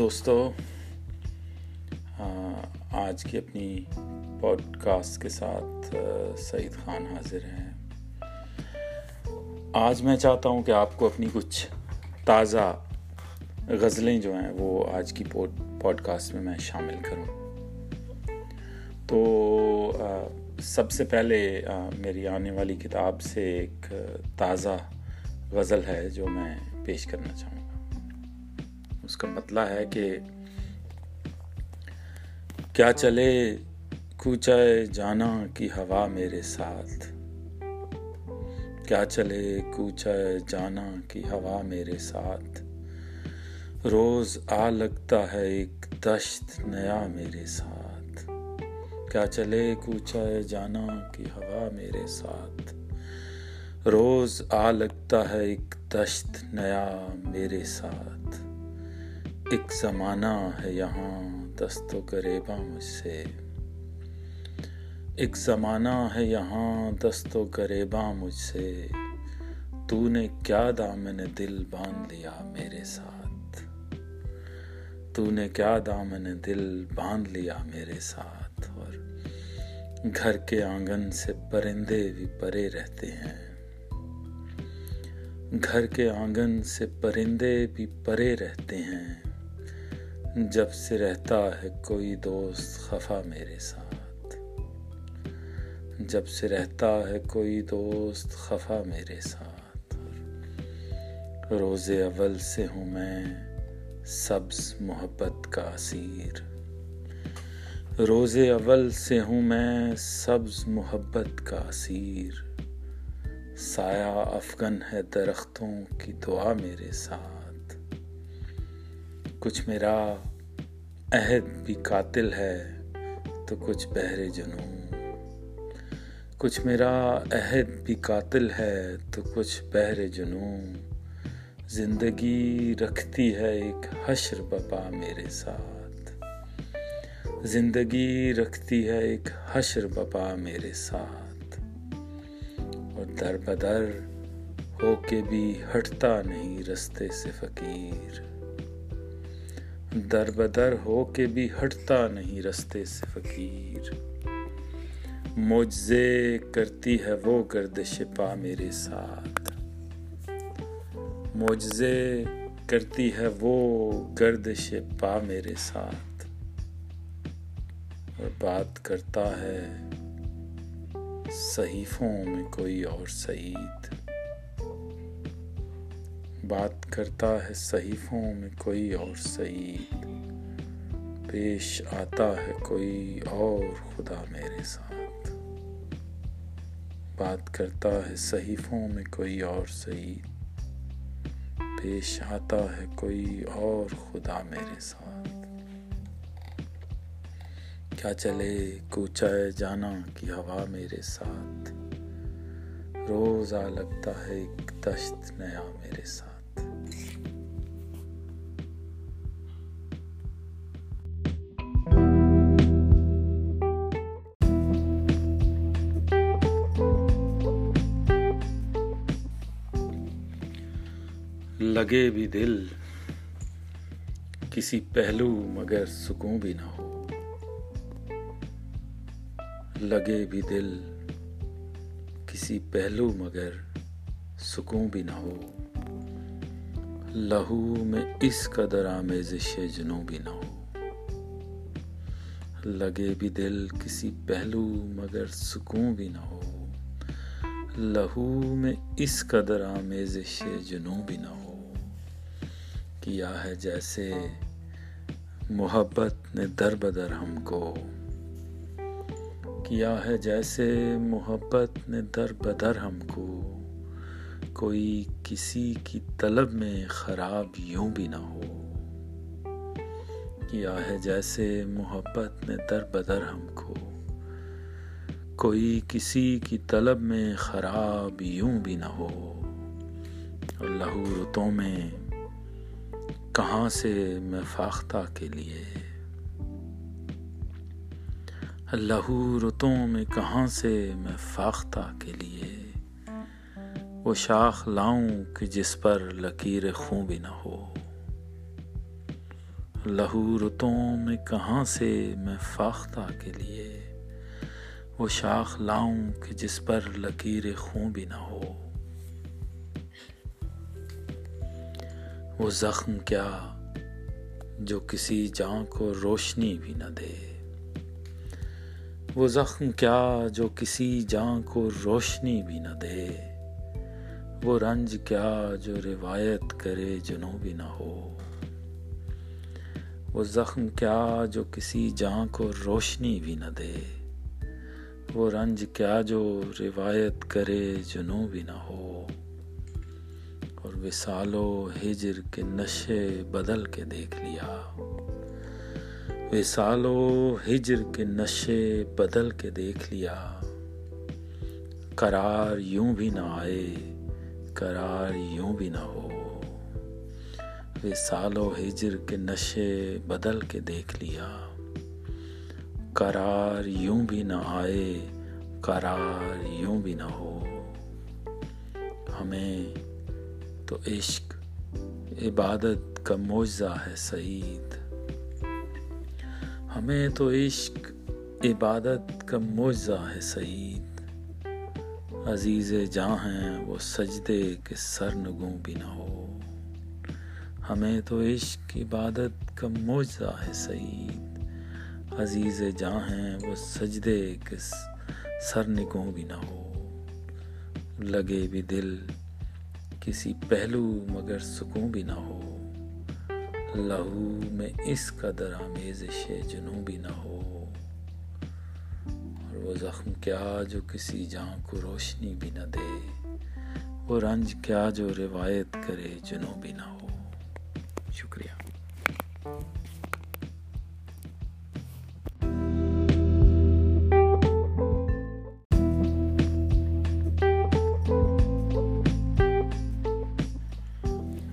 دوستو آج کی اپنی پوڈ کاسٹ کے ساتھ سعید خان حاضر ہیں۔ آج میں چاہتا ہوں کہ آپ کو اپنی کچھ تازہ غزلیں جو ہیں، وہ آج کی پوڈ کاسٹ میں میں شامل کروں۔ تو سب سے پہلے میری آنے والی کتاب سے ایک تازہ غزل ہے جو میں پیش کرنا چاہوں گا۔ اس کا مطلب ہے کہ کیا چلے کوچائے جانا کی ہوا میرے ساتھ۔ کیا چلے کوچائے جانا کی ہوا میرے ساتھ۔ روز آ لگتا ہے ایک دشت نیا میرے ساتھ۔ کیا چلے کوچائے جانا کی ہوا میرے ساتھ۔ روز آ لگتا ہے ایک دشت نیا میرے ساتھ۔ ایک زمانہ ہے یہاں دست و گریباں مجھ سے۔ ایک زمانہ ہے یہاں دست و گریباں مجھ سے۔ تو نے کیا دامن دل باندھ لیا میرے ساتھ۔ تو نے کیا دامن دل باندھ لیا میرے ساتھ۔ اور گھر کے آنگن سے پرندے بھی پرے رہتے ہیں۔ گھر کے آنگن سے پرندے بھی پرے رہتے ہیں۔ جب سے رہتا ہے کوئی دوست خفا میرے ساتھ۔ جب سے رہتا ہے کوئی دوست خفا میرے ساتھ۔ روز اول سے ہوں میں سبز محبت کا اسیر۔ روز اول سے ہوں میں سبز محبت کا اسیر۔ سایہ افغن ہے درختوں کی دعا میرے ساتھ۔ کچھ میرا عہد بھی قاتل ہے، تو کچھ بہر جنون کچھ میرا عہد بھی قاتل ہے، تو کچھ بہر جنون زندگی رکھتی ہے ایک حشر بپا میرے ساتھ۔ زندگی رکھتی ہے ایک حشر بپا میرے ساتھ۔ اور در بدر ہو کے بھی ہٹتا نہیں رستے سے فقیر۔ در بدر ہو کے بھی ہٹتا نہیں رستے سے فقیر۔ مجزے کرتی ہے وہ گردش پا میرے ساتھ۔ مجزے کرتی ہے وہ گردش پا میرے ساتھ۔ اور بات کرتا ہے صحیفوں میں کوئی اور سعید۔ بات کرتا ہے صحیفوں میں کوئی اور سعید۔ پیش آتا ہے کوئی اور خدا میرے ساتھ۔ بات کرتا ہے صحیفوں میں کوئی اور سعید۔ پیش آتا ہے کوئی اور خدا میرے ساتھ۔ کیا چلے کوچائے جانا کی ہوا میرے ساتھ؟ روز آ لگتا ہے ایک دشت نیا میرے ساتھ۔ لگے بھی دل، کسی پہلو مگر سکون بھی نہ ہو۔ لگے بھی دل، کسی پہلو مگر سکون بھی نہ ہو۔ لہو میں اس قدر آمیزش جنوں بھی نہ ہو۔ لگے بھی دل، کسی پہلو مگر سکون بھی نہ ہو۔ لہو میں اس قدر آمیزش جنوں بھی نہ ہو۔ کیا ہے جیسے محبت نے در بدر ہم کو۔ کیا ہے جیسے محبت نے در بدر ہم کو۔ کوئی کسی کی طلب میں خراب یوں بھی نہ ہو۔ کیا ہے جیسے محبت نے در بدر ہم کو۔ کوئی کسی کی طلب میں خراب یوں بھی نہ ہو۔ اور لہو رتوں میں کہاں سے میں فاختہ کے لیے؟ لہو رتوں میں کہاں سے میں فاختہ کے لیے؟ وہ شاخ لاؤں کہ جس پر لکیر خوں بھی نہ ہو۔ لہو رتوں میں کہاں سے میں فاختہ کے لیے؟ وہ شاخ لاؤں کہ جس پر لکیر خون بھی نہ ہو۔ وہ زخم کیا جو کسی جان کو روشنی بھی نہ دے۔ وہ زخم کیا جو کسی جان کو روشنی بھی نہ دے۔ وہ رنج کیا جو روایت کرے جنوں بھی نہ ہو۔ وہ زخم کیا جو کسی جان کو روشنی بھی نہ دے۔ وہ رنج کیا جو روایت کرے جنوں بھی نہ ہو۔ اور وسال و ہجر کے نشے بدل کے دیکھ لیا۔ وصال و ہجر کے نشے بدل کے دیکھ لیا۔ قرار یوں بھی نہ آئے، قرار یوں بھی نہ ہو۔ وصال و ہجر کے نشے بدل کے دیکھ لیا۔ قرار یوں بھی نہ آئے، قرار یوں بھی نہ ہو۔ ہمیں تو عشق، عبادت کا معجزہ ہے سعید۔ ہمیں تو عشق، عبادت کا معجزہ ہے سعید۔ عزیز جاں ہیں وہ سجدے کے سر نگوں بھی نہ ہو۔ ہمیں تو عشق، عبادت کا معجزہ ہے سعید۔ عزیز جاں ہیں وہ سجدے کے سر نگوں بھی نہ ہو۔ لگے بھی دل کسی پہلو مگر سکون بھی نہ ہو۔ لہو میں اس قدر آمیزش جنوں بھی نہ ہو۔ اور وہ زخم کیا جو کسی جان کو روشنی بھی نہ دے۔ وہ رنج کیا جو روایت کرے جنوں بھی نہ ہو۔ شکریہ۔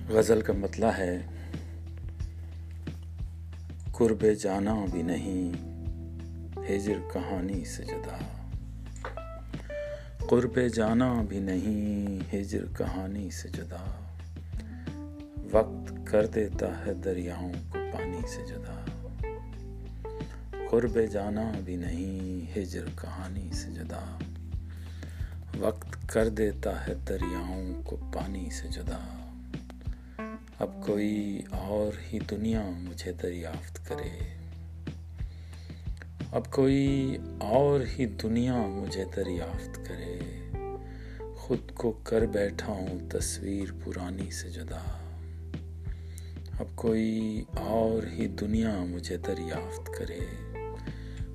غزل کا مطلب ہے، قرب جانا بھی نہیں، ہجر کہانی سے جدا۔ قرب جانا بھی نہیں، ہجر کہانی سے جدا۔ وقت کر دیتا ہے دریاؤں کو پانی سے جدا۔ قرب جانا بھی نہیں، ہجر کہانی سے جدا۔ وقت کر دیتا ہے دریاؤں کو پانی سے جدا۔ اب کوئی اور ہی دنیا مجھے دریافت کرے۔ اب کوئی اور ہی دنیا مجھے دریافت کرے۔ خود کو کر بیٹھا ہوں تصویر پرانی سے جدا۔ اب کوئی اور ہی دنیا مجھے دریافت کرے۔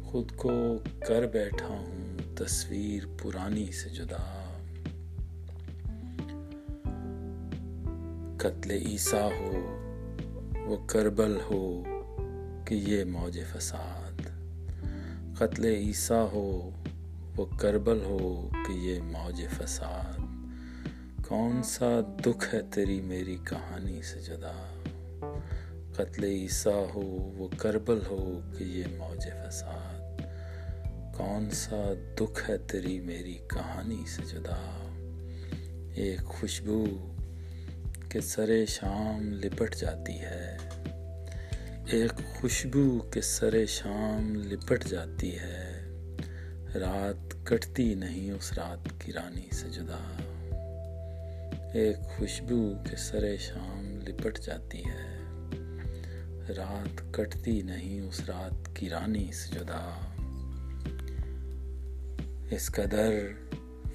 خود کو کر بیٹھا ہوں تصویر پرانی سے جدا۔ قتل عیسیٰ ہو، وہ کربل ہو کہ یہ موج فساد۔ قتل عیسیٰ ہو، وہ کربل ہو کہ یہ موج فساد۔ کون سا دکھ ہے تیری میری کہانی سے جدا؟ قتل عیسیٰ ہو، وہ کربل ہو کہ یہ موج فساد۔ کون سا دکھ ہے تیری میری کہانی سے جدا؟ ایک خوشبو کے سر شام لپٹ جاتی ہے۔ ایک خوشبو کے سر شام لپٹ جاتی ہے۔ رات کٹتی نہیں اس رات کی رانی سے جدا ایک خوشبو کے سر شام لپٹ جاتی ہے۔ رات کٹتی نہیں اس رات کی رانی سے جدا اس قدر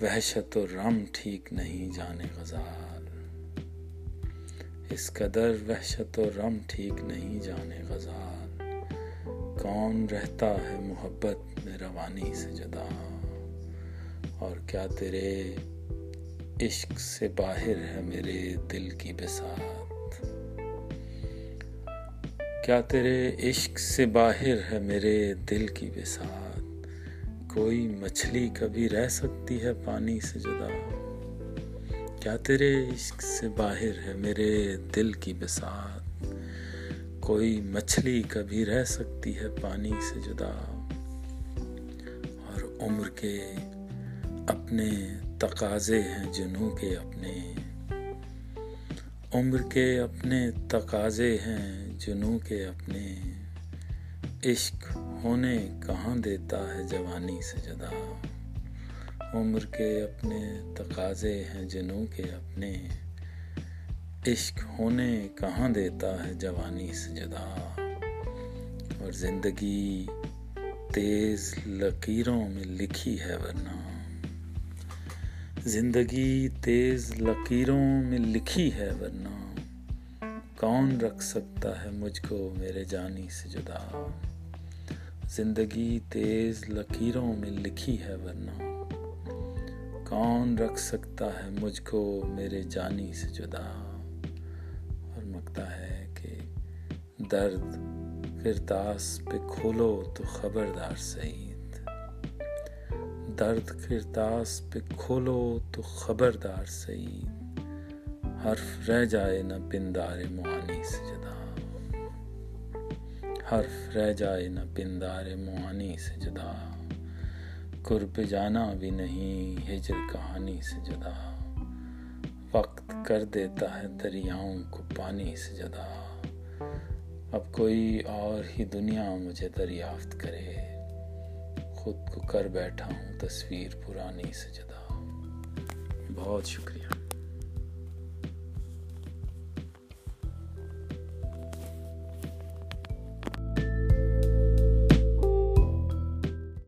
وحشت و رم ٹھیک نہیں جانے غزال اس قدر وحشت و رم ٹھیک نہیں جانے غزال کون رہتا ہے محبت میں روانی سے جدا؟ اور کیا تیرے عشق سے باہر ہے میرے دل کی بسات کیا تیرے عشق سے باہر ہے میرے دل کی بسات کوئی مچھلی کبھی رہ سکتی ہے پانی سے جدا؟ کیا تیرے عشق سے باہر ہے؟ میرے دل کی بسات کوئی مچھلی کبھی رہ سکتی ہے پانی سے جدا۔ اور عمر کے اپنے تقاضے ہیں جنوں کے اپنے۔ عمر کے اپنے تقاضے ہیں جنو کے اپنے۔ عشق ہونے کہاں دیتا ہے جوانی سے جدا۔ عمر کے اپنے تقاضے ہیں، جنوں کے اپنے عشق ہونے کہاں دیتا ہے جوانی سے جدا اور زندگی تیز لکیروں میں لکھی ہے ورنہ۔ زندگی تیز لکیروں میں لکھی ہے ورنہ۔ کون رکھ سکتا ہے مجھ کو میرے جانی سے جدا زندگی تیز لکیروں میں لکھی ہے ورنہ۔ کون رکھ سکتا ہے مجھ کو میرے جانی سے جدا؟ اور مکتا ہے کہ درد کرتاس پہ کھولو تو خبردار سعید۔ درد کرتاس پہ کھولو تو خبردار سعید۔ حرف رہ جائے نہ پندار معانی سے جدا۔ حرف رہ جائے نہ پندار معانی سے جدا۔ قرب جانا بھی نہیں، ہجر کہانی سے جدا۔ وقت کر دیتا ہے دریاؤں کو پانی سے جدا۔ اب کوئی اور ہی دنیا مجھے دریافت کرے۔ خود کو کر بیٹھا ہوں تصویر پرانی سے جدا۔ بہت شکریہ۔